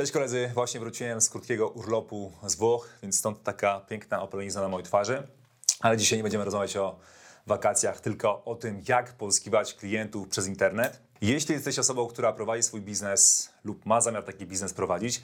Cześć koledzy, właśnie wróciłem z krótkiego urlopu z Włoch, więc stąd taka piękna opelenizna na mojej twarzy. Ale dzisiaj nie będziemy rozmawiać o wakacjach, tylko o tym, jak pozyskiwać klientów przez internet. Jeśli jesteś osobą, która prowadzi swój biznes lub ma zamiar taki biznes prowadzić,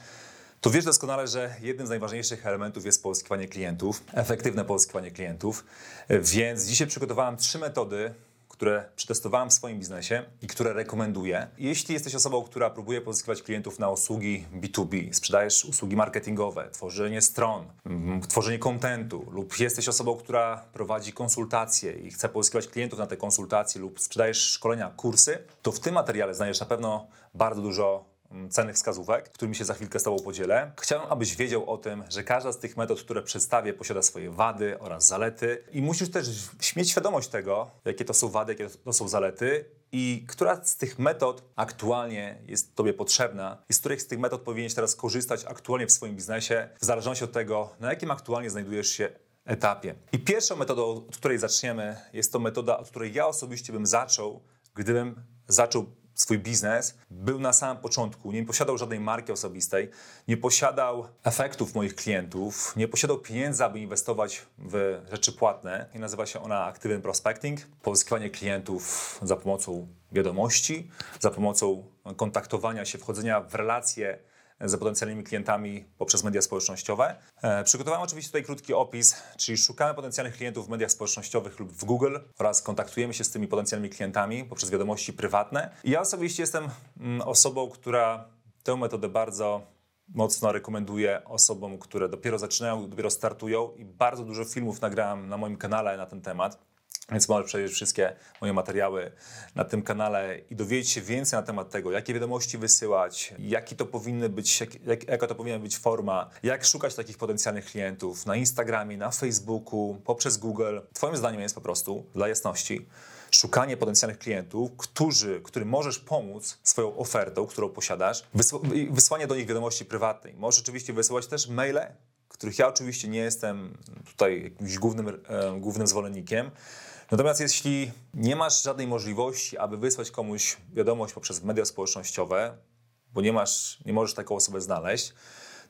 to wiesz doskonale, że jednym z najważniejszych elementów jest pozyskiwanie klientów, efektywne pozyskiwanie klientów. Więc dzisiaj przygotowałem trzy metody, które przetestowałem w swoim biznesie i które rekomenduję. Jeśli jesteś osobą, która próbuje pozyskiwać klientów na usługi B2B, sprzedajesz usługi marketingowe, tworzenie stron, mm, tworzenie kontentu, lub jesteś osobą, która prowadzi konsultacje i chce pozyskiwać klientów na te konsultacje, lub sprzedajesz szkolenia, kursy, to w tym materiale znajdziesz na pewno bardzo dużo cennych wskazówek, którymi się za chwilkę z Tobą podzielę. Chciałem, abyś wiedział o tym, że każda z tych metod, które przedstawię, posiada swoje wady oraz zalety i musisz też mieć świadomość tego, jakie to są wady, jakie to są zalety i która z tych metod aktualnie jest Tobie potrzebna i z których z tych metod powinieneś teraz korzystać aktualnie w swoim biznesie, w zależności od tego, na jakim aktualnie znajdujesz się etapie. I pierwszą metodą, od której zaczniemy, jest to metoda, od której ja osobiście bym zaczął, gdybym zaczął swój biznes, był na samym początku, nie posiadał żadnej marki osobistej, nie posiadał efektów moich klientów, nie posiadał pieniędzy, aby inwestować w rzeczy płatne. I nazywa się ona aktywny prospecting, pozyskiwanie klientów za pomocą wiadomości, za pomocą kontaktowania się, wchodzenia w relacje z potencjalnymi klientami poprzez media społecznościowe. E, przygotowałem oczywiście tutaj krótki opis, czyli szukamy potencjalnych klientów w mediach społecznościowych lub w Google oraz kontaktujemy się z tymi potencjalnymi klientami poprzez wiadomości prywatne. ja osobiście jestem mm, osobą, która tę metodę bardzo mocno rekomenduję osobom, które dopiero zaczynają, dopiero startują i bardzo dużo filmów nagrałem na moim kanale na ten temat. Więc możesz przejrzeć wszystkie moje materiały na tym kanale i dowiedzieć się więcej na temat tego, jakie wiadomości wysyłać, jaki to powinny być, jak, jaka to powinna być forma, jak szukać takich potencjalnych klientów na Instagramie, na Facebooku, poprzez Google. Twoim zdaniem jest po prostu, dla jasności, szukanie potencjalnych klientów, którzy, którym możesz pomóc swoją ofertą, którą posiadasz, wysłanie do nich wiadomości prywatnej. Możesz oczywiście wysyłać też maile, których ja oczywiście nie jestem tutaj jakimś głównym, e, głównym zwolennikiem, Natomiast jeśli nie masz żadnej możliwości, aby wysłać komuś wiadomość poprzez media społecznościowe, bo nie, masz, nie możesz taką osobę znaleźć,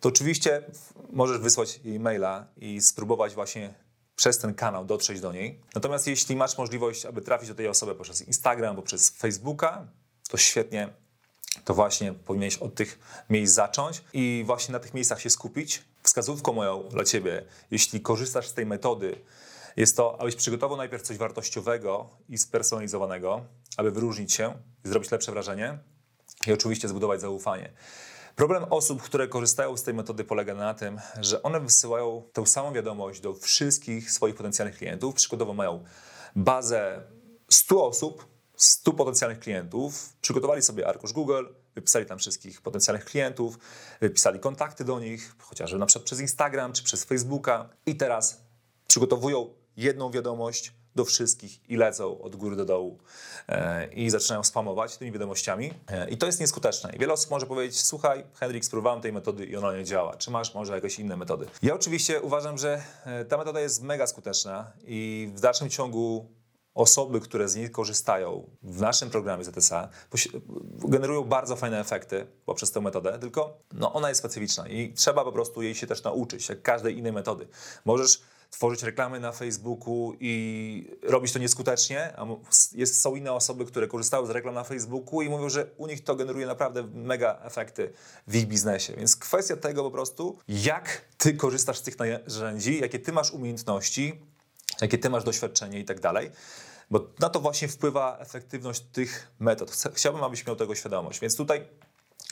to oczywiście możesz wysłać jej maila i spróbować właśnie przez ten kanał dotrzeć do niej. Natomiast jeśli masz możliwość, aby trafić do tej osoby poprzez Instagram, poprzez Facebooka, to świetnie, to właśnie powinieneś od tych miejsc zacząć i właśnie na tych miejscach się skupić. Wskazówką moją dla Ciebie, jeśli korzystasz z tej metody, jest to, abyś przygotował najpierw coś wartościowego i spersonalizowanego, aby wyróżnić się i zrobić lepsze wrażenie i oczywiście zbudować zaufanie. Problem osób, które korzystają z tej metody polega na tym, że one wysyłają tę samą wiadomość do wszystkich swoich potencjalnych klientów. Przykładowo mają bazę 100 osób, 100 potencjalnych klientów, przygotowali sobie arkusz Google, wypisali tam wszystkich potencjalnych klientów, wypisali kontakty do nich, chociażby na przykład przez Instagram czy przez Facebooka i teraz przygotowują jedną wiadomość do wszystkich i lecą od góry do dołu e, i zaczynają spamować tymi wiadomościami. E, I to jest nieskuteczne. I wiele osób może powiedzieć, słuchaj, Henryk, spróbowałem tej metody i ona nie działa. Czy masz może jakieś inne metody? Ja oczywiście uważam, że e, ta metoda jest mega skuteczna i w dalszym ciągu osoby, które z niej korzystają w naszym programie ZSA, generują bardzo fajne efekty poprzez tę metodę, tylko no, ona jest specyficzna i trzeba po prostu jej się też nauczyć, jak każdej innej metody. Możesz tworzyć reklamy na Facebooku i robić to nieskutecznie. Jest, są inne osoby, które korzystały z reklam na Facebooku i mówią, że u nich to generuje naprawdę mega efekty w ich biznesie. Więc kwestia tego po prostu, jak ty korzystasz z tych narzędzi, jakie ty masz umiejętności, jakie ty masz doświadczenie i tak dalej. Bo na to właśnie wpływa efektywność tych metod. Chciałbym, abyś miał tego świadomość. Więc tutaj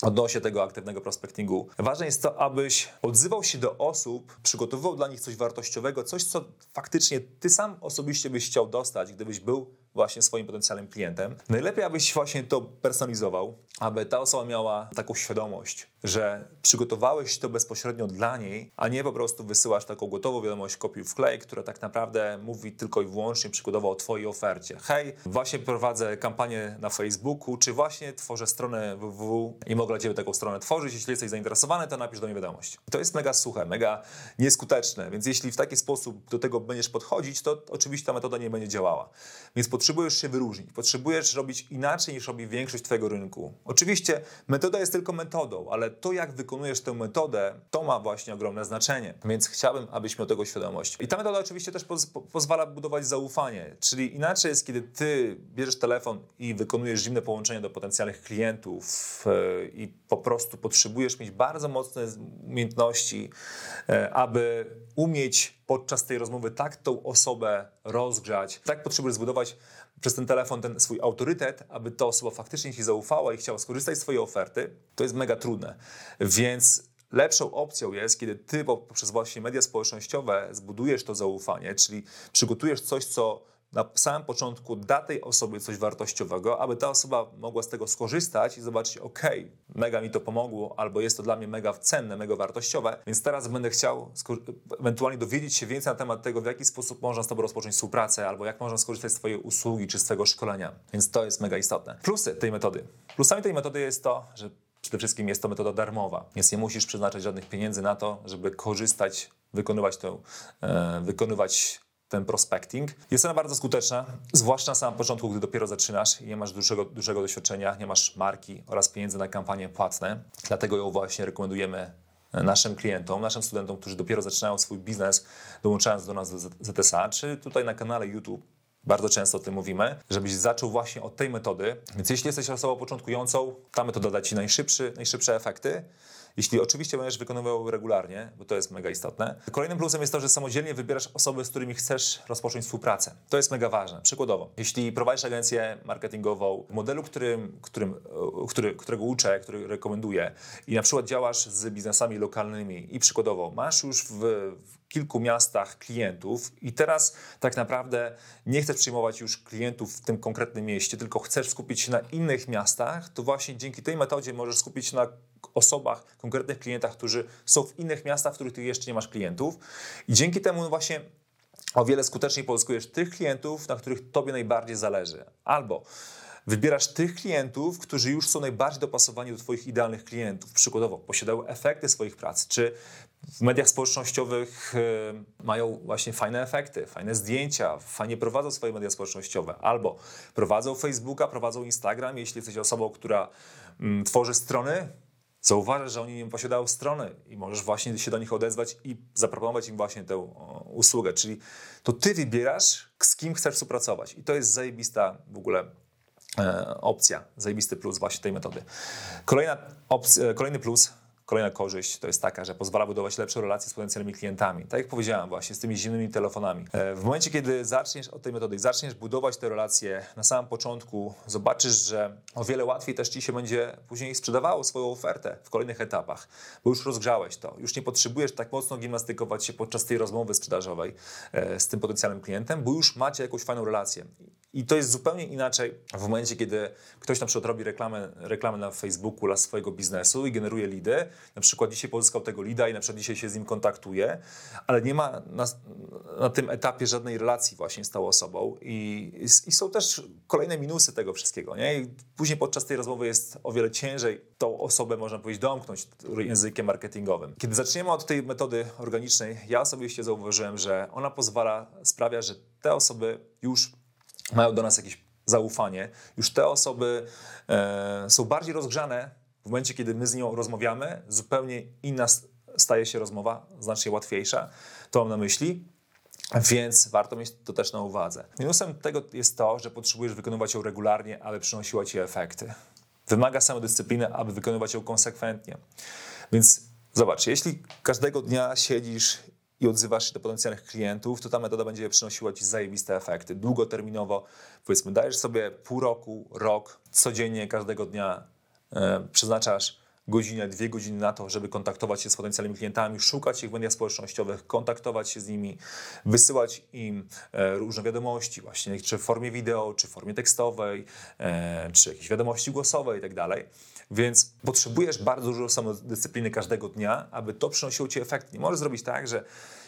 odnośnie tego aktywnego prospectingu. Ważne jest to, abyś odzywał się do osób, przygotowywał dla nich coś wartościowego, coś, co faktycznie ty sam osobiście byś chciał dostać, gdybyś był właśnie swoim potencjalnym klientem. Najlepiej, abyś właśnie to personalizował, aby ta osoba miała taką świadomość, że przygotowałeś to bezpośrednio dla niej, a nie po prostu wysyłasz taką gotową wiadomość kopiuj wklej, która tak naprawdę mówi tylko i wyłącznie przykładowo o twojej ofercie. Hej, właśnie prowadzę kampanię na Facebooku, czy właśnie tworzę stronę www i mogę dla ciebie taką stronę tworzyć. Jeśli jesteś zainteresowany, to napisz do mnie wiadomość. to jest mega suche, mega nieskuteczne, więc jeśli w taki sposób do tego będziesz podchodzić, to oczywiście ta metoda nie będzie działała. Więc potrzebujesz się wyróżnić, potrzebujesz robić inaczej niż robi większość twojego rynku. Oczywiście metoda jest tylko metodą, ale to jak wykonujesz tę metodę, to ma właśnie ogromne znaczenie. Więc chciałbym, abyś miał tego świadomość. I ta metoda oczywiście też poz pozwala budować zaufanie, czyli inaczej jest, kiedy ty bierzesz telefon i wykonujesz zimne połączenie do potencjalnych klientów yy, i po prostu potrzebujesz mieć bardzo mocne umiejętności, yy, aby umieć podczas tej rozmowy tak tą osobę rozgrzać, tak potrzebujesz zbudować przez ten telefon ten swój autorytet, aby ta osoba faktycznie ci zaufała i chciała skorzystać z twojej oferty, to jest mega trudne. Więc lepszą opcją jest, kiedy ty poprzez właśnie media społecznościowe zbudujesz to zaufanie, czyli przygotujesz coś, co na samym początku da tej osobie coś wartościowego, aby ta osoba mogła z tego skorzystać i zobaczyć, ok, mega mi to pomogło, albo jest to dla mnie mega cenne, mega wartościowe, więc teraz będę chciał ewentualnie dowiedzieć się więcej na temat tego, w jaki sposób można z tobą rozpocząć współpracę, albo jak można skorzystać z twojej usługi czy z twojego szkolenia. Więc to jest mega istotne. Plusy tej metody. Plusami tej metody jest to, że przede wszystkim jest to metoda darmowa, więc nie musisz przeznaczać żadnych pieniędzy na to, żeby korzystać, wykonywać tę, e, wykonywać ten prospecting. Jest ona bardzo skuteczna, zwłaszcza na samym początku, gdy dopiero zaczynasz i nie masz dużego, dużego doświadczenia, nie masz marki oraz pieniędzy na kampanie płatne. Dlatego ją właśnie rekomendujemy naszym klientom, naszym studentom, którzy dopiero zaczynają swój biznes, dołączając do nas do ZSA, czy tutaj na kanale YouTube. Bardzo często o tym mówimy, żebyś zaczął właśnie od tej metody. Więc jeśli jesteś osobą początkującą, ta metoda da Ci najszybszy, najszybsze efekty. Jeśli oczywiście będziesz wykonywał regularnie, bo to jest mega istotne. Kolejnym plusem jest to, że samodzielnie wybierasz osoby, z którymi chcesz rozpocząć współpracę. To jest mega ważne. Przykładowo, jeśli prowadzisz agencję marketingową modelu, którym, którym, który, którego uczę, który rekomenduję i na przykład działasz z biznesami lokalnymi i przykładowo masz już w, w kilku miastach klientów i teraz tak naprawdę nie chcesz przyjmować już klientów w tym konkretnym mieście, tylko chcesz skupić się na innych miastach, to właśnie dzięki tej metodzie możesz skupić się na osobach, konkretnych klientach, którzy są w innych miastach, w których ty jeszcze nie masz klientów. I dzięki temu no właśnie o wiele skuteczniej pozyskujesz tych klientów, na których tobie najbardziej zależy. Albo Wybierasz tych klientów, którzy już są najbardziej dopasowani do Twoich idealnych klientów. Przykładowo, posiadają efekty swoich prac, czy w mediach społecznościowych e, mają właśnie fajne efekty, fajne zdjęcia, fajnie prowadzą swoje media społecznościowe, albo prowadzą Facebooka, prowadzą Instagram. Jeśli jesteś osobą, która mm, tworzy strony, zauważasz, że oni nie posiadają strony i możesz właśnie się do nich odezwać i zaproponować im właśnie tę usługę. Czyli to ty wybierasz, z kim chcesz współpracować. I to jest zajebista w ogóle e, opcja, zajebisty plus właśnie tej metody. Kolejna opcja, e, kolejny plus Kolejna korzyść to jest taka, że pozwala budować lepsze relacje z potencjalnymi klientami. Tak jak powiedziałem właśnie, z tymi zimnymi telefonami. E, w momencie, kiedy zaczniesz od tej metody, zaczniesz budować te relacje na samym początku, zobaczysz, że o wiele łatwiej też ci się będzie później sprzedawało swoją ofertę w kolejnych etapach, bo już rozgrzałeś to. Już nie potrzebujesz tak mocno gimnastykować się podczas tej rozmowy sprzedażowej e, z tym potencjalnym klientem, bo już macie jakąś fajną relację. I to jest zupełnie inaczej w momencie, kiedy ktoś na przykład robi reklamę, reklamę na Facebooku dla swojego biznesu i generuje lidy. Na przykład dzisiaj pozyskał tego lida i na przykład dzisiaj się z nim kontaktuje, ale nie ma na, na tym etapie żadnej relacji właśnie z tą osobą. I, i, są też kolejne minusy tego wszystkiego. Nie? I później podczas tej rozmowy jest o wiele ciężej tą osobę, można powiedzieć, domknąć językiem marketingowym. Kiedy zaczniemy od tej metody organicznej, ja osobiście zauważyłem, że ona pozwala, sprawia, że te osoby już mają do nas jakieś zaufanie. Już te osoby e, są bardziej rozgrzane w momencie, kiedy my z nią rozmawiamy. Zupełnie inna staje się rozmowa, znacznie łatwiejsza. To mam na myśli. Więc warto mieć to też na uwadze. Minusem tego jest to, że potrzebujesz wykonywać ją regularnie, aby przynosiła ci efekty. Wymaga samodyscypliny, aby wykonywać ją konsekwentnie. Więc zobacz, jeśli każdego dnia siedzisz i odzywasz się do potencjalnych klientów, to ta metoda będzie przynosiła Ci zajebiste efekty. Długoterminowo, powiedzmy, dajesz sobie pół roku, rok, codziennie, każdego dnia e, przeznaczasz godzinę, dwie godziny na to, żeby kontaktować się z potencjalnymi klientami, szukać ich w mediach społecznościowych, kontaktować się z nimi, wysyłać im e, różne wiadomości, właśnie czy w formie wideo, czy w formie tekstowej, e, czy jakieś wiadomości głosowe i tak. Więc potrzebujesz bardzo dużo samodyscypliny każdego dnia, aby to przynosiło ci efekt. Nie możesz zrobić tak, że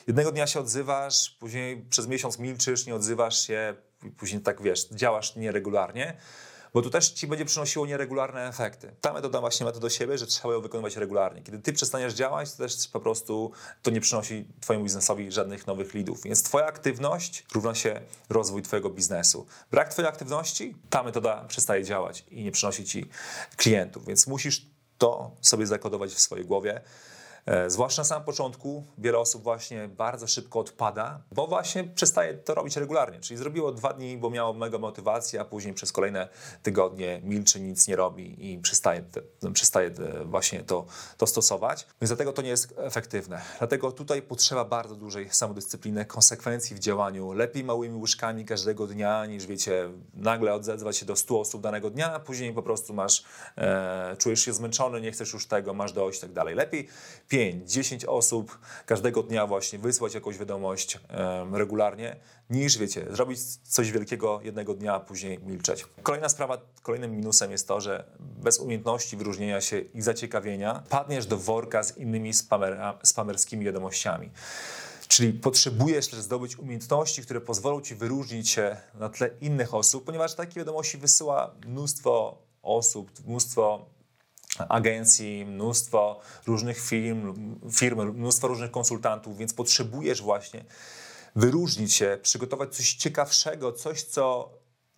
jednego dnia się odzywasz, później przez miesiąc milczysz, nie odzywasz się, później tak wiesz, działasz nieregularnie bo to też ci będzie przynosiło nieregularne efekty. Ta metoda właśnie ma to do siebie, że trzeba ją wykonywać regularnie. Kiedy ty przestaniesz działać, to też po prostu to nie przynosi twojemu biznesowi żadnych nowych leadów. Więc twoja aktywność równa się rozwój twojego biznesu. Brak twojej aktywności, ta metoda przestaje działać i nie przynosi ci klientów. Więc musisz to sobie zakodować w swojej głowie. E, zwłaszcza na samym początku wiele osób właśnie bardzo szybko odpada, bo właśnie przestaje to robić regularnie. Czyli zrobiło dwa dni, bo miało mega motywację, a później przez kolejne tygodnie milczy, nic nie robi i przestaje, te, przestaje te właśnie to, to stosować. Więc dlatego to nie jest efektywne. Dlatego tutaj potrzeba bardzo dużej samodyscypliny, konsekwencji w działaniu. Lepiej małymi łyżkami każdego dnia, niż wiecie, nagle odezwać się do 100 osób danego dnia, a później po prostu masz, e, czujesz się zmęczony, nie chcesz już tego, masz dość i tak dalej. Lepiej 5, 10 osób każdego dnia właśnie wysłać jakąś wiadomość regularnie, niż wiecie, zrobić coś wielkiego jednego dnia, a później milczeć. Kolejna sprawa, kolejnym minusem jest to, że bez umiejętności wyróżnienia się i zaciekawienia padniesz do worka z innymi spamera, spamerskimi wiadomościami. Czyli potrzebujesz też zdobyć umiejętności, które pozwolą ci wyróżnić się na tle innych osób, ponieważ takie wiadomości wysyła mnóstwo osób, mnóstwo agencji, mnóstwo różnych firm, firm, mnóstwo różnych konsultantów, więc potrzebujesz właśnie wyróżnić się, przygotować coś ciekawszego, coś, co,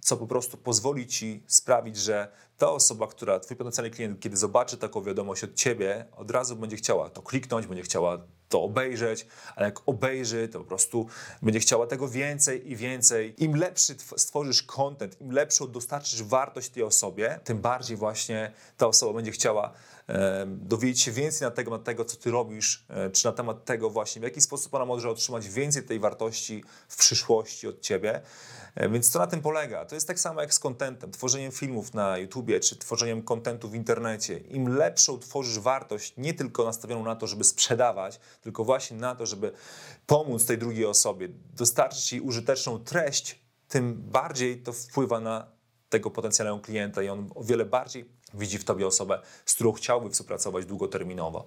co po prostu pozwoli ci sprawić, że ta osoba, która, twój potencjalny klient, kiedy zobaczy taką wiadomość od ciebie, od razu będzie chciała to kliknąć, będzie chciała to obejrzeć, ale jak obejrzy, to po prostu będzie chciała tego więcej i więcej. Im lepszy stworzysz content, im lepszą dostarczysz wartość tej osobie, tym bardziej właśnie ta osoba będzie chciała dowiedzieć się więcej na temat tego, co ty robisz, e, czy na temat tego właśnie, w jaki sposób ona może otrzymać więcej tej wartości w przyszłości od ciebie. E, więc to na tym polega. To jest tak samo jak z kontentem, tworzeniem filmów na YouTubie, czy tworzeniem kontentu w internecie. Im lepszą tworzysz wartość, nie tylko nastawioną na to, żeby sprzedawać, tylko właśnie na to, żeby pomóc tej drugiej osobie, dostarczyć jej użyteczną treść, tym bardziej to wpływa na tego potencjalnego klienta i on o wiele bardziej widzi w tobie osobę, z którą chciałby współpracować długoterminowo.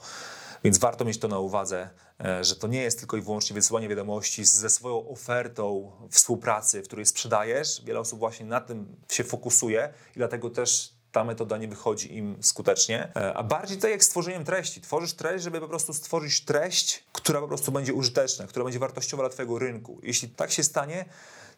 Więc warto mieć to na uwadze, e, że to nie jest tylko i wyłącznie wysyłanie wiadomości ze swoją ofertą współpracy, w której sprzedajesz. Wiele osób właśnie na tym się fokusuje i dlatego też ta metoda nie wychodzi im skutecznie, e, a bardziej tak jak z tworzeniem treści. Tworzysz treść, żeby po prostu stworzyć treść, która po prostu będzie użyteczna, która będzie wartościowa dla Twojego rynku. Jeśli tak się stanie,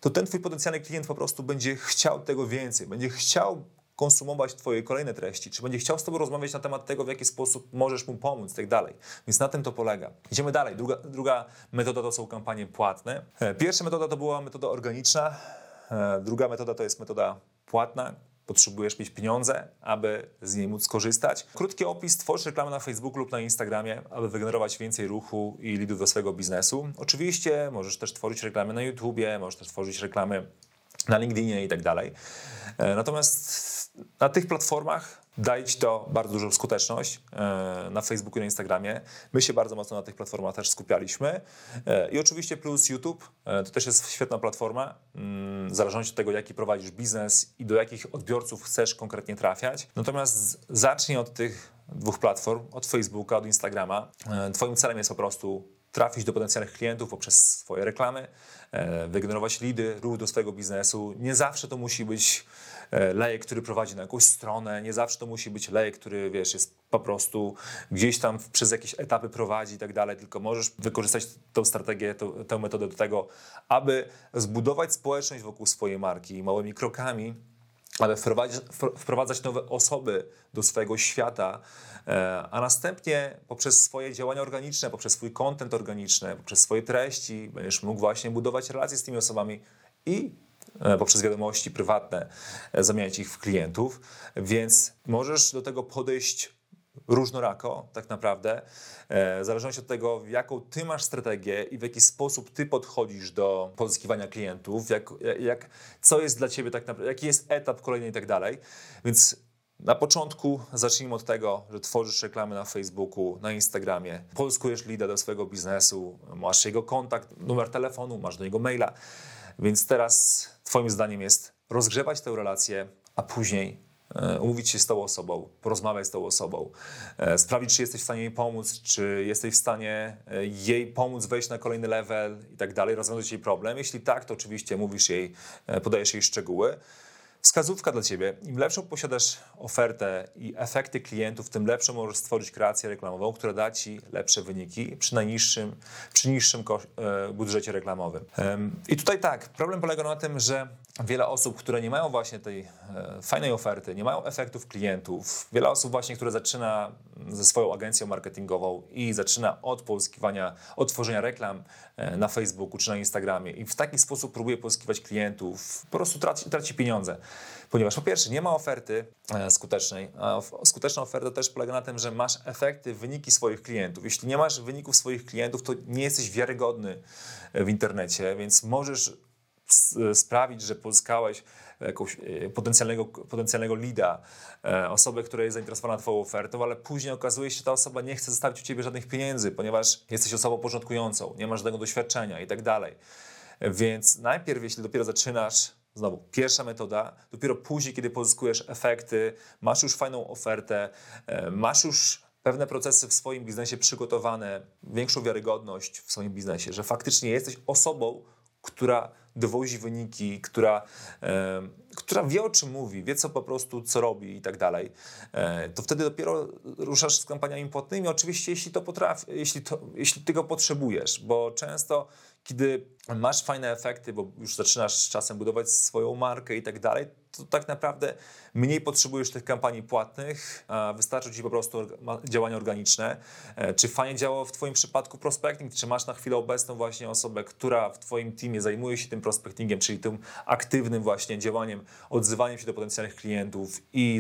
to ten Twój potencjalny klient po prostu będzie chciał tego więcej, będzie chciał konsumować Twoje kolejne treści, czy będzie chciał z Tobą rozmawiać na temat tego, w jaki sposób możesz mu pomóc i tak dalej. Więc na tym to polega. Idziemy dalej. Druga, druga metoda to są kampanie płatne. E, pierwsza metoda to była metoda organiczna, e, druga metoda to jest metoda płatna, potrzebujesz mieć pieniądze, aby z niej móc skorzystać. Krótki opis, tworzysz reklamę na Facebooku lub na Instagramie, aby wygenerować więcej ruchu i lidów do swojego biznesu. Oczywiście możesz też tworzyć reklamy na YouTubie, możesz też tworzyć reklamy na LinkedInie i tak dalej. E, natomiast na tych platformach daje ci to bardzo dużą skuteczność e, na Facebooku i na Instagramie. My się bardzo mocno na tych platformach też skupialiśmy. E, I oczywiście plus YouTube, to też jest świetna platforma, mm, w zależności od tego, jaki prowadzisz biznes i do jakich odbiorców chcesz konkretnie trafiać. Natomiast zacznij od tych dwóch platform, od Facebooka, od Instagrama. Twoim celem jest po prostu trafić do potencjalnych klientów poprzez swoje reklamy, wygenerować lidy, ruch do swojego biznesu. Nie zawsze to musi być E, lejek, który prowadzi na jakąś stronę, nie zawsze to musi być lejek, który wiesz, jest po prostu gdzieś tam przez jakieś etapy prowadzi i tak dalej, tylko możesz wykorzystać tą strategię, tę metodę do tego, aby zbudować społeczność wokół swojej marki małymi krokami, aby wprowadzać, wprowadzać nowe osoby do swojego świata, e, a następnie poprzez swoje działania organiczne, poprzez swój content organiczny, poprzez swoje treści będziesz mógł właśnie budować relacje z tymi osobami i E, poprzez wiadomości prywatne e, zamieniać ich w klientów, więc możesz do tego podejść różnorako, tak naprawdę, e, w zależności od tego, jaką ty masz strategię i w jaki sposób ty podchodzisz do pozyskiwania klientów, jak, jak, co jest dla ciebie tak naprawdę, jaki jest etap kolejny i tak dalej. Więc na początku zacznijmy od tego, że tworzysz reklamy na Facebooku, na Instagramie, pozyskujesz lida do swojego biznesu, masz jego kontakt, numer telefonu, masz do niego maila, więc teraz Twoim zdaniem jest rozgrzewać tę relację, a później e, umówić się z tą osobą, porozmawiać z tą osobą, e, sprawdzić, czy jesteś w stanie jej pomóc, czy jesteś w stanie e, jej pomóc wejść na kolejny level i tak dalej, rozwiązać jej problem. Jeśli tak, to oczywiście mówisz jej, podajesz jej szczegóły. Wskazówka dla Ciebie. Im lepszą posiadasz ofertę i efekty klientów, tym lepszą możesz stworzyć kreację reklamową, która da Ci lepsze wyniki przy najniższym, przy niższym e, budżecie reklamowym. I tutaj tak, problem polega na tym, że wiele osób, które nie mają właśnie tej e, fajnej oferty, nie mają efektów klientów, wiele osób właśnie, które zaczyna ze swoją agencją marketingową i zaczyna od pozyskiwania, od tworzenia reklam e, na Facebooku czy na Instagramie i w taki sposób próbuje pozyskiwać klientów, po prostu traci, traci pieniądze. Ponieważ po pierwsze nie ma oferty e, skutecznej, a skuteczna oferta też polega na tym, że masz efekty, wyniki swoich klientów. Jeśli nie masz wyników swoich klientów, to nie jesteś wiarygodny w internecie, więc możesz sprawić, że pozyskałeś jakąś e, potencjalnego, potencjalnego leada, e, osobę, która jest zainteresowana Twoją ofertą, ale później okazuje się, że ta osoba nie chce zostawić u Ciebie żadnych pieniędzy, ponieważ jesteś osobą porządkującą, nie masz żadnego doświadczenia i tak dalej. Więc najpierw, jeśli dopiero zaczynasz, znowu, pierwsza metoda, dopiero później, kiedy pozyskujesz efekty, masz już fajną ofertę, e, masz już pewne procesy w swoim biznesie przygotowane, większą wiarygodność w swoim biznesie, że faktycznie jesteś osobą, która dowozi wyniki, która, e, która wie o czym mówi, wie co po prostu, co robi i tak dalej, e, to wtedy dopiero ruszasz z kampaniami płatnymi. Oczywiście, jeśli to potrafi, jeśli, to, jeśli potrzebujesz, bo często kiedy masz fajne efekty, bo już zaczynasz czasem budować swoją markę i tak dalej, to tak naprawdę mniej potrzebujesz tych kampanii płatnych, wystarczy ci po prostu działanie organiczne. E, czy fajnie działa w Twoim przypadku prospecting? Czy masz na chwilę obecną właśnie osobę, która w Twoim teamie zajmuje się tym prospectingiem, czyli tym aktywnym właśnie działaniem, odzywaniem się do potencjalnych klientów i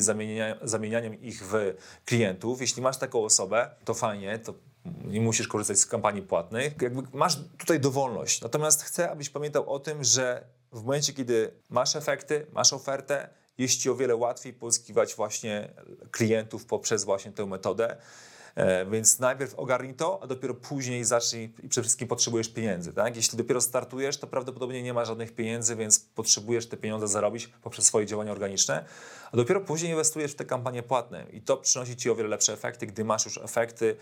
zamienianiem ich w klientów? Jeśli masz taką osobę, to fajnie, to nie musisz korzystać z kampanii płatnych. Jakby masz tutaj dowolność. Natomiast chcę, abyś pamiętał o tym, że w momencie, kiedy masz efekty, masz ofertę, jest ci o wiele łatwiej pozyskiwać właśnie klientów poprzez właśnie tę metodę. E, więc najpierw ogarnij to, a dopiero później zacznij i przede wszystkim potrzebujesz pieniędzy. Tak? Jeśli dopiero startujesz, to prawdopodobnie nie ma żadnych pieniędzy, więc potrzebujesz te pieniądze zarobić poprzez swoje działania organiczne, a dopiero później inwestujesz w te kampanie płatne i to przynosi ci o wiele lepsze efekty, gdy masz już efekty,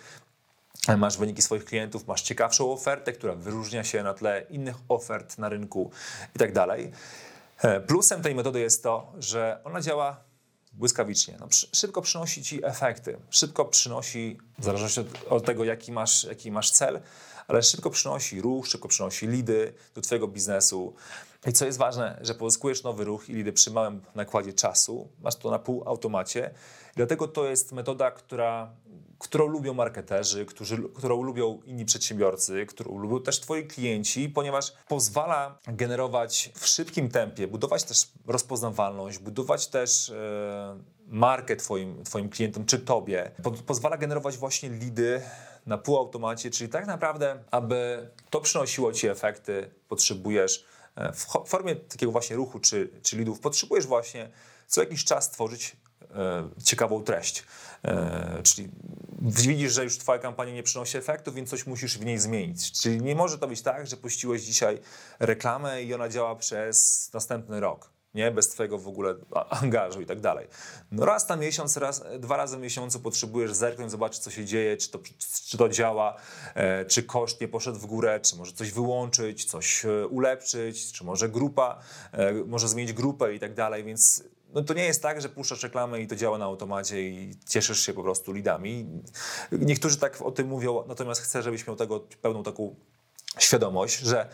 masz wyniki swoich klientów, masz ciekawszą ofertę, która wyróżnia się na tle innych ofert na rynku i tak dalej. E, plusem tej metody jest to, że ona działa błyskawicznie. No, szybko przynosi ci efekty, szybko przynosi, w zależności od, tego, jaki masz, jaki masz cel, ale szybko przynosi ruch, szybko przynosi lidy do twojego biznesu. I co jest ważne, że pozyskujesz nowy ruch i lidy przy małym nakładzie czasu, masz to na pół automacie. Dlatego to jest metoda, która którą lubią marketerzy, którzy, którą lubią inni przedsiębiorcy, którą lubią też Twoi klienci, ponieważ pozwala generować w szybkim tempie, budować też rozpoznawalność, budować też e, markę Twoim, twoim klientom czy Tobie. Po, pozwala generować właśnie lidy na półautomacie, czyli tak naprawdę, aby to przynosiło Ci efekty, potrzebujesz e, w formie takiego właśnie ruchu czy, czy lidów, potrzebujesz właśnie co jakiś czas tworzyć ciekawą treść. E, czyli widzisz, że już twoja kampania nie przynosi efektu, więc coś musisz w niej zmienić. Czyli nie może to być tak, że puściłeś dzisiaj reklamę i ona działa przez następny rok. Nie, bez twojego w ogóle angażu i tak dalej. No raz na miesiąc, raz, dwa razy w miesiącu potrzebujesz zerknąć, zobaczyć, co się dzieje, czy to, czy to działa, e, czy koszt nie poszedł w górę, czy może coś wyłączyć, coś e, ulepszyć, czy może grupa, e, może zmienić grupę i tak dalej, więc no to nie jest tak, że puszczasz reklamę i to działa na automacie i cieszysz się po prostu lidami. Niektórzy tak o tym mówią, natomiast chcę, żebyś miał tego pełną taką świadomość, że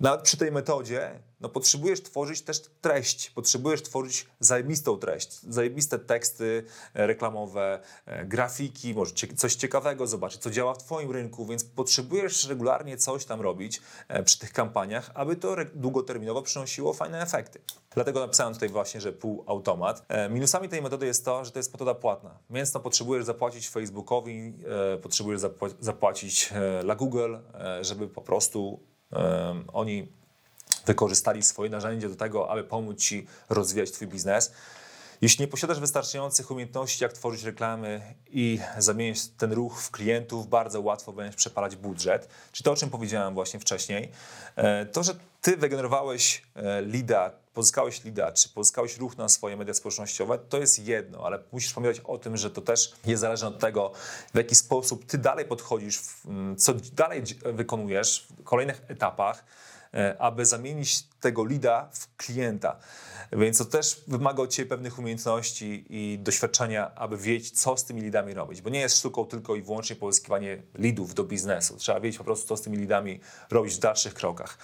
nawet przy tej metodzie no potrzebujesz tworzyć też treść, potrzebujesz tworzyć zajebistą treść, zajebiste teksty e, reklamowe, e, grafiki, może coś ciekawego zobaczyć, co działa w Twoim rynku, więc potrzebujesz regularnie coś tam robić e, przy tych kampaniach, aby to długoterminowo przynosiło fajne efekty. Dlatego napisałem tutaj właśnie, że półautomat. Minusami tej metody jest to, że to jest metoda płatna, więc no potrzebujesz zapłacić Facebookowi, potrzebujesz zapłacić dla Google, żeby po prostu oni wykorzystali swoje narzędzie do tego, aby pomóc Ci rozwijać Twój biznes. Jeśli nie posiadasz wystarczających umiejętności, jak tworzyć reklamy i zamienić ten ruch w klientów, bardzo łatwo będziesz przepalać budżet. Czyli to, o czym powiedziałem właśnie wcześniej, e, to, że ty wygenerowałeś e, lida, pozyskałeś lida, czy pozyskałeś ruch na swoje media społecznościowe, to jest jedno, ale musisz pamiętać o tym, że to też jest zależne od tego, w jaki sposób ty dalej podchodzisz, co dalej wykonujesz w kolejnych etapach, aby zamienić tego lida w klienta. Więc to też wymaga od Ciebie pewnych umiejętności i doświadczenia, aby wiedzieć, co z tymi lidami robić. Bo nie jest sztuką tylko i wyłącznie pozyskiwanie lidów do biznesu. Trzeba wiedzieć po prostu, co z tymi lidami robić w dalszych krokach.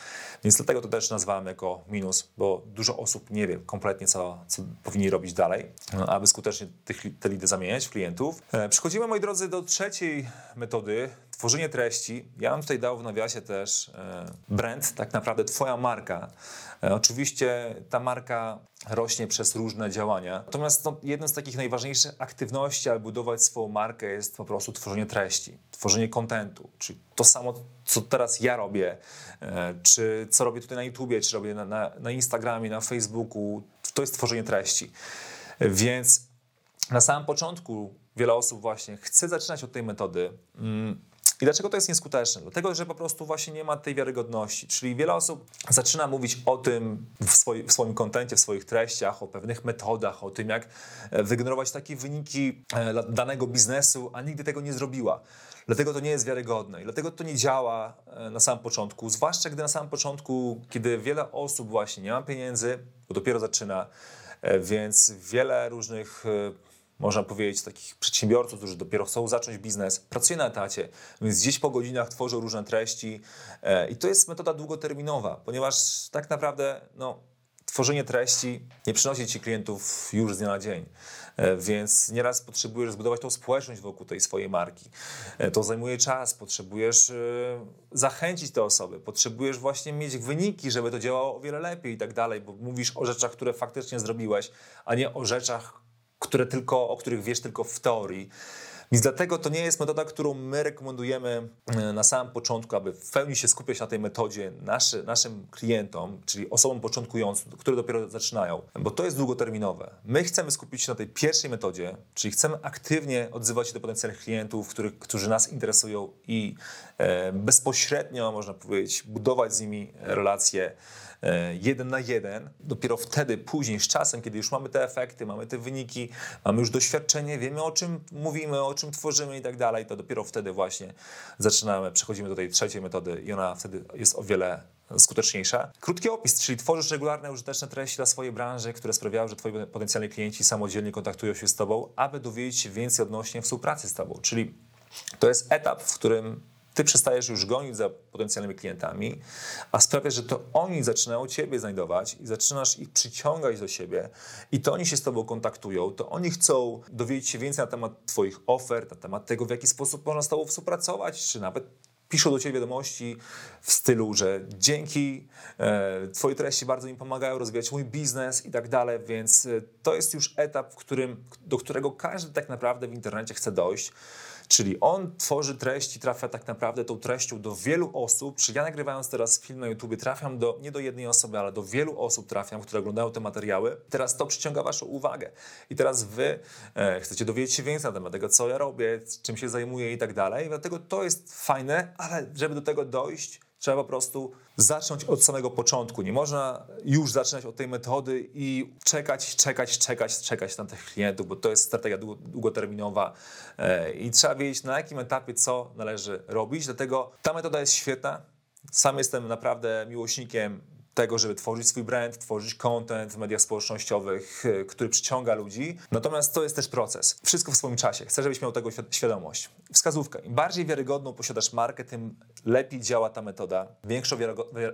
Więc dlatego to też nazwałem jako minus, bo dużo osób nie wie kompletnie, co, co powinni robić dalej, aby skutecznie tych, te lidy zamieniać w klientów. E, przechodzimy, moi drodzy, do trzeciej metody, tworzenie treści. Ja bym tutaj dał w nawiasie też e, brand, tak naprawdę twoja marka. E, oczywiście ta marka rośnie przez różne działania. Natomiast no, jedną z takich najważniejszych aktywności, aby budować swoją markę jest po prostu tworzenie treści, tworzenie kontentu. Czyli to samo, co teraz ja robię, e, czy co robię tutaj na YouTubie, czy robię na, na, na Instagramie, na Facebooku, to jest tworzenie treści. Więc na samym początku wiele osób właśnie chce zaczynać od tej metody. I dlaczego to jest nieskuteczne? Dlatego, że po prostu właśnie nie ma tej wiarygodności. Czyli wiele osób zaczyna mówić o tym w, swoi, w swoim kontencie, w swoich treściach, o pewnych metodach, o tym, jak e, wygenerować takie wyniki e, danego biznesu, a nigdy tego nie zrobiła. Dlatego to nie jest wiarygodne i dlatego to nie działa e, na samym początku. Zwłaszcza gdy na samym początku, kiedy wiele osób właśnie nie ma pieniędzy, bo dopiero zaczyna, więc wiele różnych można powiedzieć, takich przedsiębiorców, którzy dopiero chcą zacząć biznes, pracuje na etacie, więc gdzieś po godzinach tworzą różne treści e, i to jest metoda długoterminowa, ponieważ tak naprawdę no, tworzenie treści nie przynosi ci klientów już z dnia na dzień. E, więc nieraz potrzebujesz zbudować tą społeczność wokół tej swojej marki. E, to zajmuje czas, potrzebujesz zachęcić te osoby, potrzebujesz właśnie mieć wyniki, żeby to działało o wiele lepiej i tak dalej, bo mówisz o rzeczach, które faktycznie zrobiłeś, a nie o rzeczach, które tylko, o których wiesz tylko w teorii. Więc dlatego to nie jest metoda, którą my rekomendujemy e, na samym początku, aby w pełni się skupiać na tej metodzie naszy, naszym klientom, czyli osobom początkującym, które dopiero zaczynają, bo to jest długoterminowe. My chcemy skupić się na tej pierwszej metodzie, czyli chcemy aktywnie odzywać się do potencjalnych klientów, których, którzy nas interesują i e, bezpośrednio, można powiedzieć, budować z nimi relacje jeden na jeden. Dopiero wtedy, później, z czasem, kiedy już mamy te efekty, mamy te wyniki, mamy już doświadczenie, wiemy o czym mówimy, o czym tworzymy i tak dalej, to dopiero wtedy właśnie zaczynamy, przechodzimy do tej trzeciej metody i ona wtedy jest o wiele skuteczniejsza. Krótki opis, czyli tworzysz regularne, użyteczne treści dla swojej branży, które sprawiają, że twoi potencjalni klienci samodzielnie kontaktują się z tobą, aby dowiedzieć się więcej odnośnie współpracy z tobą. Czyli to jest etap, w którym ty przestajesz już gonić za potencjalnymi klientami, a sprawia, że to oni zaczynają ciebie znajdować i zaczynasz ich przyciągać do siebie i to oni się z tobą kontaktują, to oni chcą dowiedzieć się więcej na temat twoich ofert, na temat tego, w jaki sposób można z tobą współpracować, czy nawet piszą do ciebie wiadomości w stylu, że dzięki e, treści bardzo mi pomagają rozwijać mój biznes i tak dalej, więc e, to jest już etap, którym, do którego każdy tak naprawdę w internecie chce dojść. Czyli on tworzy treści, trafia tak naprawdę tą treścią do wielu osób. Czyli ja nagrywając teraz film na YouTube trafiam do, nie do jednej osoby, ale do wielu osób trafiam, które oglądają te materiały. Teraz to przyciąga waszą uwagę. I teraz wy e, chcecie dowiedzieć się więcej na temat tego, co ja robię, czym się zajmuję i tak dalej. Dlatego to jest fajne, ale żeby do tego dojść, Trzeba po prostu zacząć od samego początku. Nie można już zaczynać od tej metody i czekać, czekać, czekać, czekać na tych klientów, bo to jest strategia długoterminowa e, i trzeba wiedzieć na jakim etapie co należy robić. Dlatego ta metoda jest świetna. Sam jestem naprawdę miłośnikiem tego, żeby tworzyć swój brand, tworzyć content w mediach społecznościowych, e, który przyciąga ludzi. Natomiast to jest też proces. Wszystko w swoim czasie. Chcę, żebyś miał tego świadomość. Wskazówka. Im bardziej wiarygodną posiadasz markę, tym lepiej działa ta metoda. Większą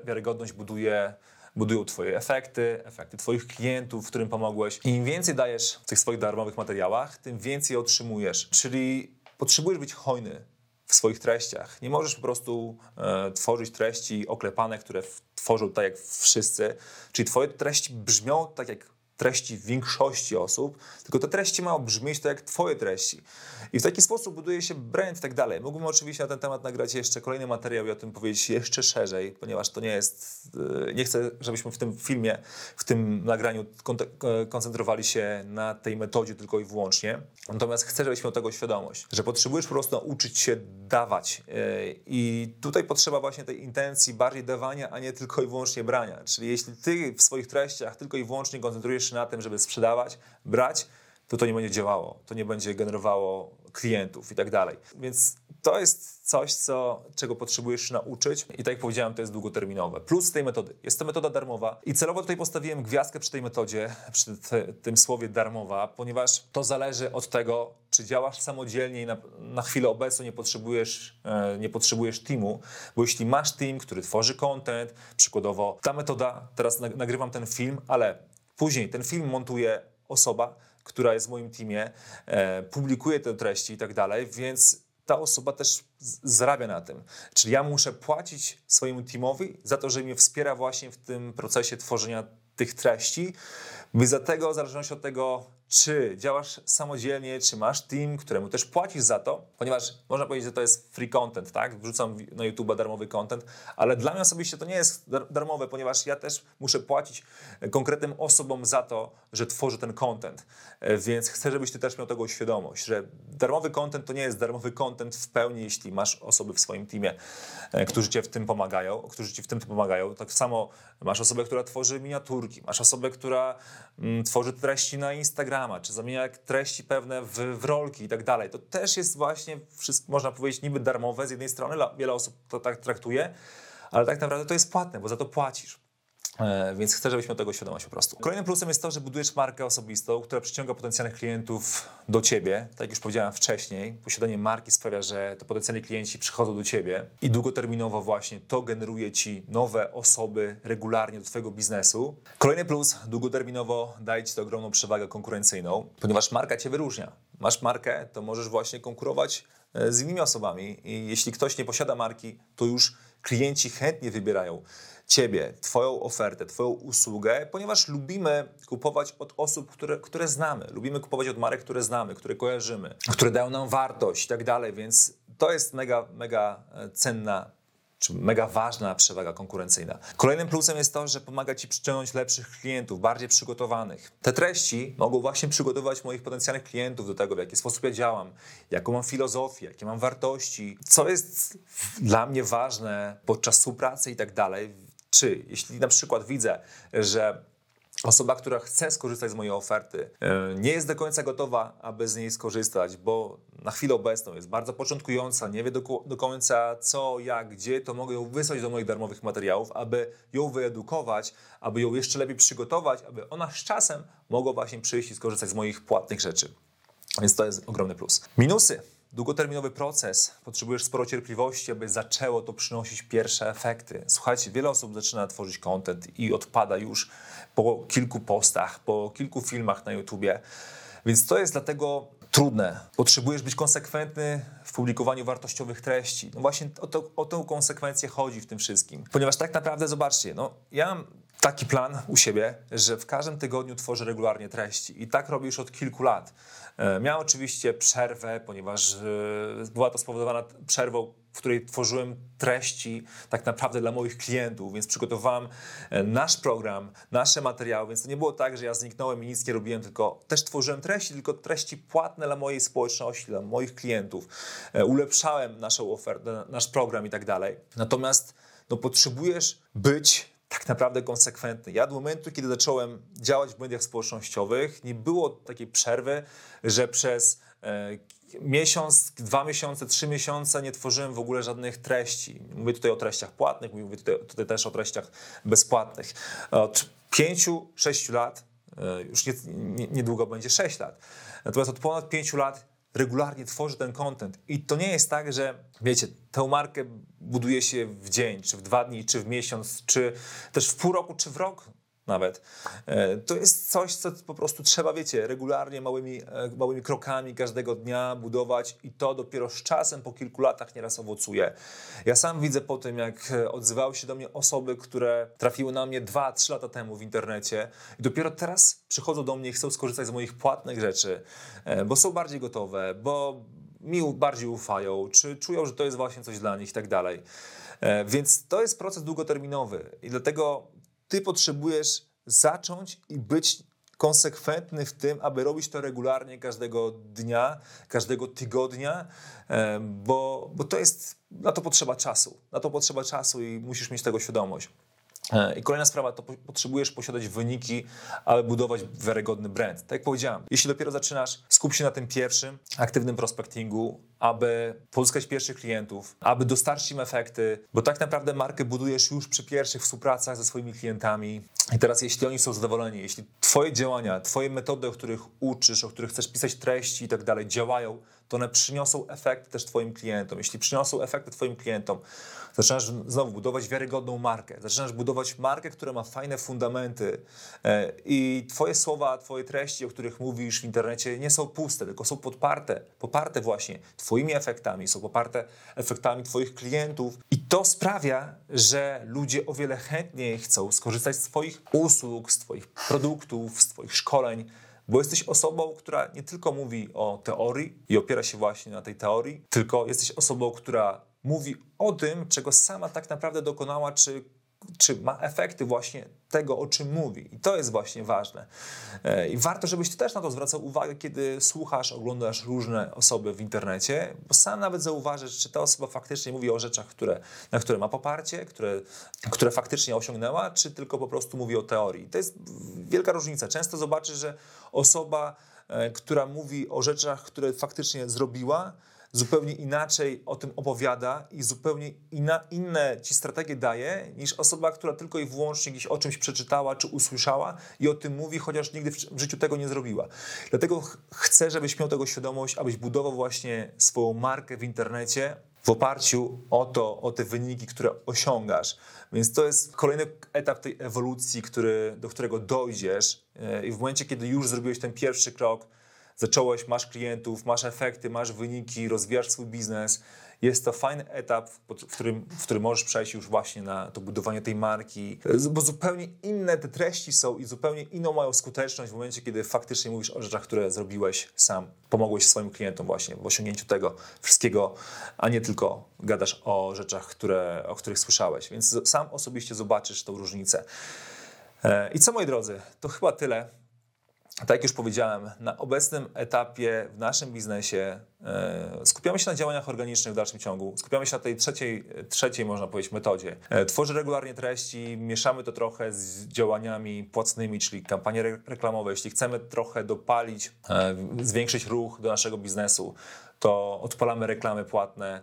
wiarygodność buduje budują Twoje efekty, efekty Twoich klientów, którym pomogłeś. I im więcej dajesz w tych swoich darmowych materiałach, tym więcej otrzymujesz. Czyli potrzebujesz być hojny w swoich treściach. Nie możesz po prostu e, tworzyć treści oklepane, które tworzą tak jak wszyscy. Czyli twoje treści brzmią tak jak treści większości osób, tylko te treści mają brzmieć tak jak twoje treści. I w taki sposób buduje się brand i tak dalej. Mógłbym oczywiście na ten temat nagrać jeszcze kolejny materiał i o tym powiedzieć jeszcze szerzej, ponieważ to nie jest, e, nie chcę, żebyśmy w tym filmie, w tym nagraniu e, koncentrowali się na tej metodzie tylko i wyłącznie. Natomiast chcę, żebyś miał tego świadomość, że potrzebujesz po prostu nauczyć się dawać. E, I tutaj potrzeba właśnie tej intencji bardziej dawania, a nie tylko i wyłącznie brania. Czyli jeśli ty w swoich treściach tylko i wyłącznie koncentrujesz się na tym, żeby sprzedawać, brać, to to nie będzie działało, to nie będzie generowało klientów i tak dalej. Więc to jest coś, co, czego potrzebujesz się nauczyć i tak jak powiedziałem, to jest długoterminowe. Plus tej metody. Jest to metoda darmowa i celowo tutaj postawiłem gwiazdkę przy tej metodzie, przy te, tym słowie darmowa, ponieważ to zależy od tego, czy działasz samodzielnie i na, na chwilę obecną nie potrzebujesz, e, nie potrzebujesz teamu, bo jeśli masz team, który tworzy content, przykładowo ta metoda, teraz nagrywam ten film, ale później ten film montuje osoba, która jest w moim teamie, e, publikuje te treści i tak dalej, więc ta osoba też zarabia na tym. Czyli ja muszę płacić swojemu teamowi za to, że mnie wspiera właśnie w tym procesie tworzenia tych treści. Więc dlatego, w zależności od tego, czy działasz samodzielnie, czy masz team, któremu też płacisz za to, ponieważ można powiedzieć, że to jest free content, tak? Wrzucam na YouTube darmowy content, ale dla mnie osobiście to nie jest darmowe, ponieważ ja też muszę płacić konkretnym osobom za to, że tworzę ten content. E, więc chcę, żebyś ty też miał tego świadomość, że darmowy content to nie jest darmowy content w pełni, jeśli masz osoby w swoim teamie, e, którzy cię w tym pomagają, którzy ci w tym pomagają. Tak samo masz osobę, która tworzy miniaturki, masz osobę, która mm, tworzy treści na Instagram, czy zamienia treści pewne w, w rolki i tak dalej. To też jest właśnie, wszystko, można powiedzieć, niby darmowe z jednej strony, wiele osób to tak traktuje, ale tak naprawdę to jest płatne, bo za to płacisz. E, więc chcę, żebyś miał tego świadomość po prostu. Kolejnym plusem jest to, że budujesz markę osobistą, która przyciąga potencjalnych klientów do ciebie. Tak jak już powiedziałem wcześniej, posiadanie marki sprawia, że te potencjalni klienci przychodzą do ciebie i długoterminowo właśnie to generuje ci nowe osoby regularnie do twojego biznesu. Kolejny plus, długoterminowo daje ci to ogromną przewagę konkurencyjną, ponieważ marka cię wyróżnia. Masz markę, to możesz właśnie konkurować e, z innymi osobami i jeśli ktoś nie posiada marki, to już klienci chętnie wybierają Ciebie, Twoją ofertę, Twoją usługę, ponieważ lubimy kupować od osób, które, które znamy. Lubimy kupować od marek, które znamy, które kojarzymy, które dają nam wartość i tak dalej, więc to jest mega, mega e, cenna czy mega ważna przewaga konkurencyjna. Kolejnym plusem jest to, że pomaga Ci przyciągnąć lepszych klientów, bardziej przygotowanych. Te treści mogą właśnie przygotować moich potencjalnych klientów do tego, w jaki sposób ja działam, jaką mam filozofię, jakie mam wartości, co jest dla mnie ważne podczas współpracy i tak dalej czy jeśli na przykład widzę, że osoba, która chce skorzystać z mojej oferty, e, nie jest do końca gotowa, aby z niej skorzystać, bo na chwilę obecną jest bardzo początkująca, nie wie do, do końca co, jak, gdzie, to mogę ją wysłać do moich darmowych materiałów, aby ją wyedukować, aby ją jeszcze lepiej przygotować, aby ona z czasem mogła właśnie przyjść i skorzystać z moich płatnych rzeczy. Więc to jest ogromny plus. Minusy długoterminowy proces, potrzebujesz sporo cierpliwości, aby zaczęło to przynosić pierwsze efekty. Słuchajcie, wiele osób zaczyna tworzyć content i odpada już po kilku postach, po kilku filmach na YouTubie, więc to jest dlatego trudne. Potrzebujesz być konsekwentny w publikowaniu wartościowych treści. No właśnie o, to, o tę konsekwencję chodzi w tym wszystkim. Ponieważ tak naprawdę, zobaczcie, no ja mam taki plan u siebie, że w każdym tygodniu tworzę regularnie treści i tak robię już od kilku lat. E, miałem oczywiście przerwę, ponieważ e, była to spowodowana przerwą, w której tworzyłem treści tak naprawdę dla moich klientów, więc przygotowałem e, nasz program, nasze materiały, więc to nie było tak, że ja zniknąłem i nic nie robiłem, tylko też tworzyłem treści, tylko treści płatne dla mojej społeczności, dla moich klientów. Ulepszałem naszą ofertę, nasz program i tak dalej. Natomiast no, potrzebujesz być tak naprawdę konsekwentny. Ja do momentu, kiedy zacząłem działać w mediach społecznościowych, nie było takiej przerwy, że przez e, miesiąc, dwa miesiące, trzy miesiące nie tworzyłem w ogóle żadnych treści. Mówię tutaj o treściach płatnych, mówię tutaj, tutaj też o treściach bezpłatnych. Od pięciu, sześciu lat, e, już nie, nie, niedługo będzie sześć lat, natomiast od ponad pięciu lat regularnie tworzy ten content. I to nie jest tak, że wiecie, tę markę buduje się w dzień, czy w dwa dni, czy w miesiąc, czy też w pół roku, czy w rok nawet. E, to jest coś, co po prostu trzeba, wiecie, regularnie, małymi, e, małymi krokami każdego dnia budować i to dopiero z czasem, po kilku latach nieraz owocuje. Ja sam widzę po tym, jak e, odzywały się do mnie osoby, które trafiły na mnie dwa, trzy lata temu w internecie i dopiero teraz przychodzą do mnie i chcą skorzystać z moich płatnych rzeczy, bo są bardziej gotowe, bo mi bardziej ufają, czy czują, że to jest właśnie coś dla nich i tak dalej. Więc to jest proces długoterminowy i dlatego ty potrzebujesz zacząć i być konsekwentny w tym, aby robić to regularnie każdego dnia, każdego tygodnia, bo, bo to jest, na to potrzeba czasu. Na to potrzeba czasu i musisz mieć tego świadomość. E, I kolejna sprawa, to potrzebujesz posiadać wyniki, aby budować wiarygodny brand. Tak jak powiedziałem, jeśli dopiero zaczynasz, skup się na tym pierwszym, aktywnym prospectingu, aby pozyskać pierwszych klientów, aby dostarczyć im efekty, bo tak naprawdę markę budujesz już przy pierwszych współpracach ze swoimi klientami. I teraz, jeśli oni są zadowoleni, jeśli Twoje działania, Twoje metody, o których uczysz, o których chcesz pisać treści i tak dalej, działają, to one przyniosą efekty też Twoim klientom. Jeśli przyniosą efekty Twoim klientom, zaczynasz znowu budować wiarygodną markę, zaczynasz budować markę, która ma fajne fundamenty e, i Twoje słowa, Twoje treści, o których mówisz w internecie, nie są puste, tylko są podparte, poparte właśnie Twoimi efektami, są poparte efektami Twoich klientów. I to sprawia, że ludzie o wiele chętniej chcą skorzystać z Twoich usług, z Twoich produktów, z Twoich szkoleń, bo jesteś osobą, która nie tylko mówi o teorii i opiera się właśnie na tej teorii, tylko jesteś osobą, która mówi o tym, czego sama tak naprawdę dokonała, czy, czy ma efekty właśnie tego, o czym mówi. I to jest właśnie ważne. E, I warto, żebyś ty też na to zwracał uwagę, kiedy słuchasz, oglądasz różne osoby w internecie, bo sam nawet zauważysz, czy ta osoba faktycznie mówi o rzeczach, które, na które ma poparcie, które, które faktycznie osiągnęła, czy tylko po prostu mówi o teorii. To jest wielka różnica. Często zobaczysz, że osoba, e, która mówi o rzeczach, które faktycznie zrobiła, zupełnie inaczej o tym opowiada i zupełnie inna, inne ci strategie daje niż osoba, która tylko i wyłącznie gdzieś o czymś przeczytała czy usłyszała i o tym mówi, chociaż nigdy w życiu tego nie zrobiła. Dlatego chcę, żebyś miał tego świadomość, abyś budował właśnie swoją markę w internecie w oparciu o to, o te wyniki, które osiągasz. Więc to jest kolejny etap tej ewolucji, który, do którego dojdziesz e, i w momencie, kiedy już zrobiłeś ten pierwszy krok, zacząłeś, masz klientów, masz efekty, masz wyniki, rozwijasz swój biznes. Jest to fajny etap, w którym, w którym możesz przejść już właśnie na to budowanie tej marki, bo zupełnie inne te treści są i zupełnie inną mają skuteczność w momencie, kiedy faktycznie mówisz o rzeczach, które zrobiłeś sam, pomogłeś swoim klientom właśnie w osiągnięciu tego wszystkiego, a nie tylko gadasz o rzeczach, które, o których słyszałeś. Więc sam osobiście zobaczysz tą różnicę. E, I co moi drodzy, to chyba tyle tak jak już powiedziałem, na obecnym etapie w naszym biznesie e, skupiamy się na działaniach organicznych w dalszym ciągu. Skupiamy się na tej trzeciej, trzeciej można powiedzieć, metodzie. E, tworzę regularnie treści, mieszamy to trochę z działaniami płatnymi, czyli kampanie reklamowe. Jeśli chcemy trochę dopalić, e, zwiększyć ruch do naszego biznesu, to odpalamy reklamy płatne.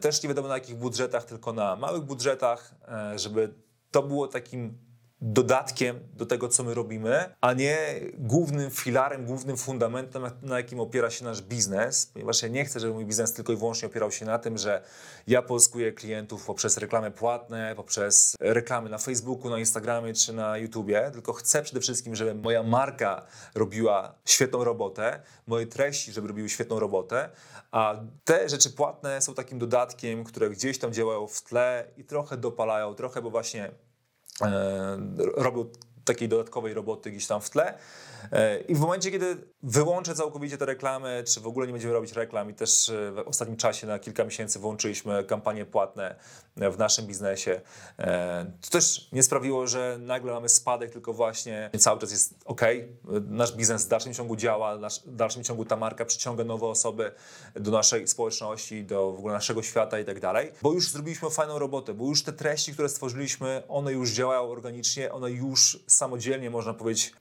Też nie wiadomo na jakich budżetach, tylko na małych budżetach, żeby to było takim dodatkiem do tego, co my robimy, a nie głównym filarem, głównym fundamentem, na jakim opiera się nasz biznes, ponieważ ja nie chcę, żeby mój biznes tylko i wyłącznie opierał się na tym, że ja pozyskuję klientów poprzez reklamy płatne, poprzez reklamy na Facebooku, na Instagramie czy na YouTubie, tylko chcę przede wszystkim, żeby moja marka robiła świetną robotę, moje treści, żeby robiły świetną robotę, a te rzeczy płatne są takim dodatkiem, które gdzieś tam działają w tle i trochę dopalają, trochę, bo właśnie robił takiej dodatkowej roboty gdzieś tam w tle. E, I w momencie, kiedy wyłączę całkowicie te reklamy, czy w ogóle nie będziemy robić reklam, i też e, w ostatnim czasie na kilka miesięcy włączyliśmy kampanie płatne w naszym biznesie, to też nie sprawiło, że nagle mamy spadek, tylko właśnie cały czas jest ok. Nasz biznes w dalszym ciągu działa, w dalszym ciągu ta marka przyciąga nowe osoby do naszej społeczności, do w ogóle naszego świata i tak dalej, bo już zrobiliśmy fajną robotę, bo już te treści, które stworzyliśmy, one już działają organicznie, one już samodzielnie, można powiedzieć,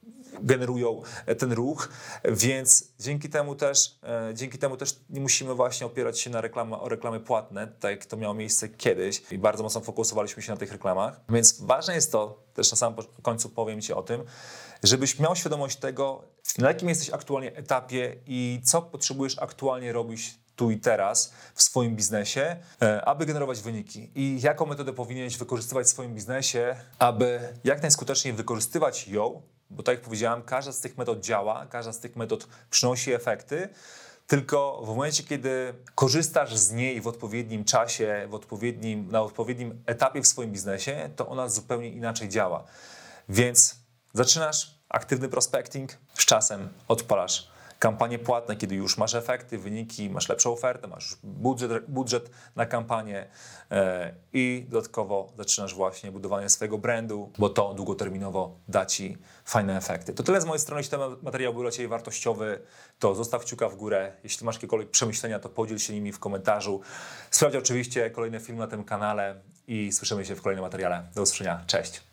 generują ten ruch, więc dzięki temu też, e, dzięki temu też nie musimy właśnie opierać się na reklamy, o reklamy płatne, tak jak to miało miejsce kiedyś i bardzo mocno fokusowaliśmy się na tych reklamach, więc ważne jest to, też na samym końcu powiem Ci o tym, żebyś miał świadomość tego, na jakim jesteś aktualnie etapie i co potrzebujesz aktualnie robić tu i teraz w swoim biznesie, e, aby generować wyniki. I jaką metodę powinieneś wykorzystywać w swoim biznesie, aby jak najskuteczniej wykorzystywać ją, bo tak jak powiedziałem, każda z tych metod działa, każda z tych metod przynosi efekty, tylko w momencie, kiedy korzystasz z niej w odpowiednim czasie, w odpowiednim, na odpowiednim etapie w swoim biznesie, to ona zupełnie inaczej działa. Więc zaczynasz aktywny prospecting, z czasem odpalasz kampanie płatne, kiedy już masz efekty, wyniki, masz lepszą ofertę, masz budżet, budżet na kampanię e, i dodatkowo zaczynasz właśnie budowanie swojego brandu, bo to długoterminowo da Ci fajne efekty. To tyle z mojej strony. Jeśli ten materiał był dla Ciebie wartościowy, to zostaw kciuka w górę. Jeśli masz jakiekolwiek przemyślenia, to podziel się nimi w komentarzu. Sprawdź oczywiście kolejne filmy na tym kanale i słyszymy się w kolejnym materiale. Do usłyszenia. Cześć!